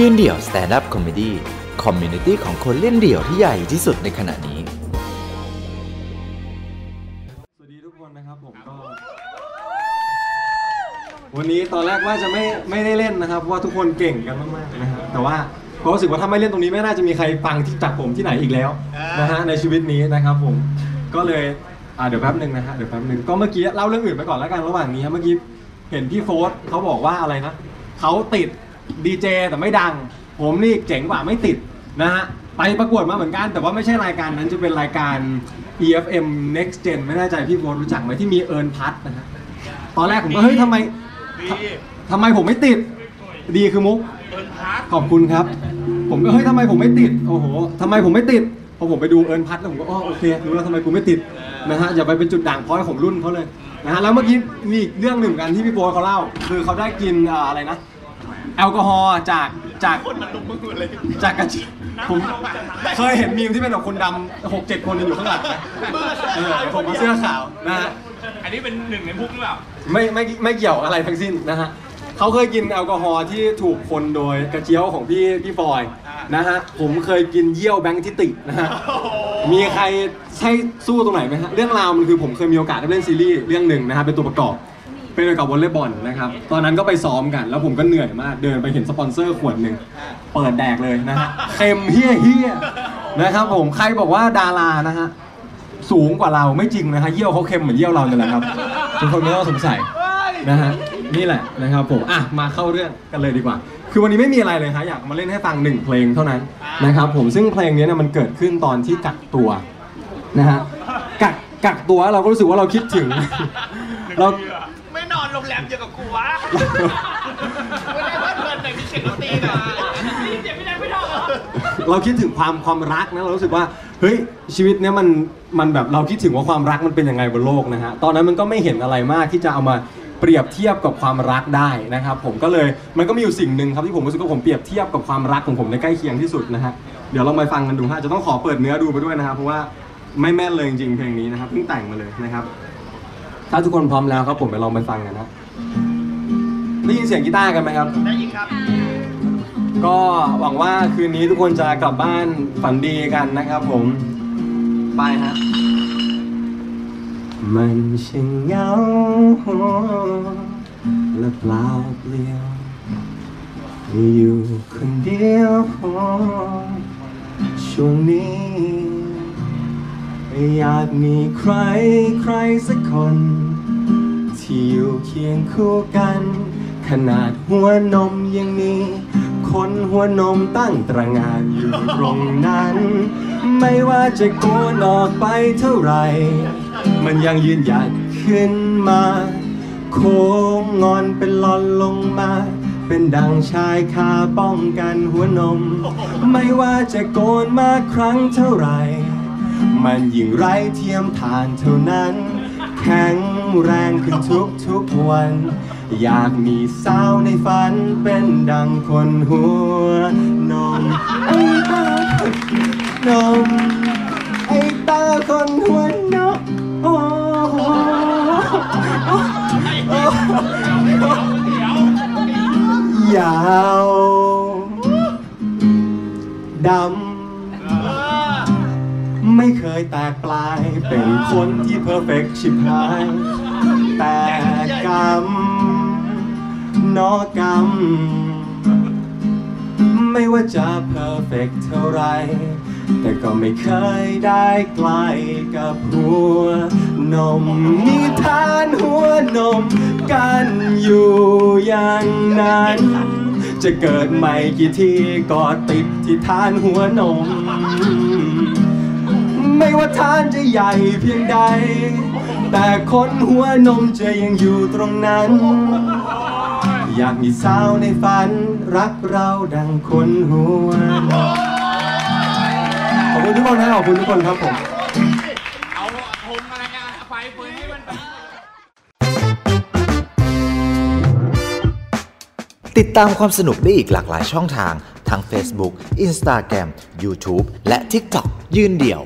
ยืนเดี่ยว stand-up comedy community ของคนเล่นเดี่ยวที่ใหญ่ที่สุดในขณะนี้ สวัสดีทุกคนนะครับผมก็วันนี้ตอนแรกว่าจะไม่ไม่ได้เล่นนะครับเพราะว่าทุกคนเก่งกันมากๆนะครับแต่ว่าผมรู้สึกว่าถ้าไม่เล่นตรงนี้ไม่น่าจะมีใครฟังที่จากผมที่ไหนอีกแล้วนะฮะในชีวิตนี้นะครับผมก็เลยอ่าเดี๋ยวแป๊บหนึ่งนะฮะเดี๋ยวแป๊บหนึ่งก็เมื่อกี้เล่าเรื่องอื่นไปก่อนแล้วกันระหว่างนี้ครับเมื่อกี้เห็นพี่โฟสเขาบอกว่าอะไรนะเขาติด ดีเจแต่ไม่ดัง ผมนี่เจ๋งกว่าไม่ติดนะฮะไปประกวดมาเหมือนกัน แต่ว่าไม่ใช่รายการนั้นจะเป็นรายการ EFM Next Gen ไม่แน่ใจพี่โฟสรู้จักไหมที่มีเอิร์นพัทนะฮะตอนแรกผมก็เฮ้ยทำไมทำไมผมไม่ติด ดีคือมุกขอบคุณครับ ผมก็เฮ้ยทำไมผมไม่ติดโอ้โหทำไมผมไม่ติดพอผมไปดูเอิญพัดแล้วผมก็อ๋อโอเครู้แล้วทำไมกูไม่ติดนะฮะอย่าไปเป็นจุดด่างพร้อยของรุ่นเขาเลยนะฮะแล้วเมื่อกี้มีอีกเรื่องหนึ่งเหมือนกันที่พี่โบทเขาเล่า คือเขาได้กินอ่าอะไรนะ แอลกอฮอล์จากจากจากกระจิผมเคยเห็นมีมที่เป็นแบบคนดำหกเจ็ดคนอยู่ข้างหลังเออผมมาเสื้อขาวนะฮะอันนี้เป็นหนึ่งในพุกหรือเปล่าไม่ไม่ไม่เกี่ยวอะไรทั้งสิ้นนะฮะเขาเคยกินแอลกอฮอล์ที่ถูกคนโดยกระเจียวของพี่พี่ฟอยนะฮะผมเคยกินเยี่ยวแบงค์ทิตินะฮะมีใครใช่สู้ตรงไหนไหมฮะเรื่องราวมันคือผมเคยมีโอกาสได้เล่นซีรีส์เรื่องหนึ่งนะฮะเป็นตัวประกอบ เป็นเกี่ยวกับวอลเลย์บอลนะครับ ตอนนั้นก็ไปซ้อมกัน แล้วผมก็เหนื่อยมาก เดินไปเห็นสปอนเซอร์ขวดหนึ่ง เปิดแดกเลยนะฮะเค็มเหี้ยเหี้ยนะครับผม ใครบอกว่าดารานะฮะ สูงกว่าเราไม่จริงนะฮะ เยี่ยวเขาเค็มเหมือนเยี่ยวเราเนี่ยแหละครับ ทุกคนไม่ต้องสงสัยนะฮะ นี่แหละนะครับผม อะ มาเข้าเรื่องกันเลยดีกว่า คือวันนี้ไม่มีอะไรเลยฮะ อยากมาเล่นให้ฟังหนึ่งเพลงเท่านั้นนะครับผม ซึ่งเพลงนี้เนี่ยมันเกิดขึ้นตอนที่กักตัวนะฮะ กักกักตัวเราก็รู้สึกว่าเราคิดถึง เรา ไม่นอนโรงแรมเดียวกับกูวะไม่ได้ว่าเพื่อนไหนมีเสียงดนตรีนะนี่เสียงไม่ได้ไม่ได้เหรอเราคิดถึงความความรักนะเรารู้สึกว่าเฮ้ยชีวิตเนี้ยมันมันแบบเราคิดถึงว่าความรักมันเป็นยังไงบนโลกนะฮะตอนนั้นมันก็ไม่เห็นอะไรมากที่จะเอามาเปรียบเทียบกับความรักได้นะครับผมก็เลยมันก็มีอยู่สิ่งหนึ่งครับที่ผมรู้สึกว่าผมเปรียบเทียบกับความรักของผมในใกล้เคียงที่สุดนะฮะเดี๋ยวเรามาฟังกันดูฮะจะต้องขอเปิดเนื้อดูไปด้วยนะครับเพราะว่าไม่แม่นเลยจริงๆเพลงนี้นะครับเพิ่งแต่งมาเลยนะครับ ถ้าทุกคนพร้อมแล้วครับผมไปลองไปฟังกันนะได้ยินเสียงกีตาร์กันไหมครับ ได้ยินครับ ก็หวังว่าคืนนี้ทุกคนจะกลับบ้านฝันดีกันนะครับผม ไปฮะ มันช่างเหงาและเปล่าเปลี่ยวอยู่คนเดียวช่วงนี้ อยากมีใครใครสักคน ที่อยู่เคียงคู่กัน ขนาดหัวนมยังมี คนหัวนมตั้งตระงานอยู่ตรงนั้น ไม่ว่าจะโกนออกไปเท่าไหร่ มันยังยืนหยัดขึ้นมา โค้งงอนเป็นหลอนลงมาเป็นดังชายคาป้องกันหัวนม ไม่ว่าจะโกนมากครั้งเท่าไหร่ มันยิ่งไร้เทียมทานเท่านั้น แข็งแรงขึ้นทุกทุกวัน อยากมีสาวในฝันเป็นดังคนหัวนมไอ้ตาคนนมไอ้ตาคนหัวนมโอ้โหยาวดำ ไม่เคยแตกปลาย เป็นคนที่เพอร์เฟกชิบหาย แต่กรรมนอกรรม ไม่ว่าจะเพอร์เฟกเท่าไร แต่ก็ไม่เคยได้ใกล้กับหัวนมนิทานหัวนมกันอยู่อย่างนั้น จะเกิดใหม่กี่ทีก็ติดที่ทานหัวนม ว่าทานจะใหญ่เพียงใด แต่คนหัวนมจะยังอยู่ตรงนั้น อยากมีสาวในฝัน รักเราดังคนหัว ขอบคุณทุกคนนะขอบคุณทุกคนครับผมเอาธงอะไรกันไฟปืนให้มันติดตามความสนุกได้อีกหลากหลายช่องทาง ทั้ง Facebook Instagram YouTube และ TikTok ยืนเดี่ยว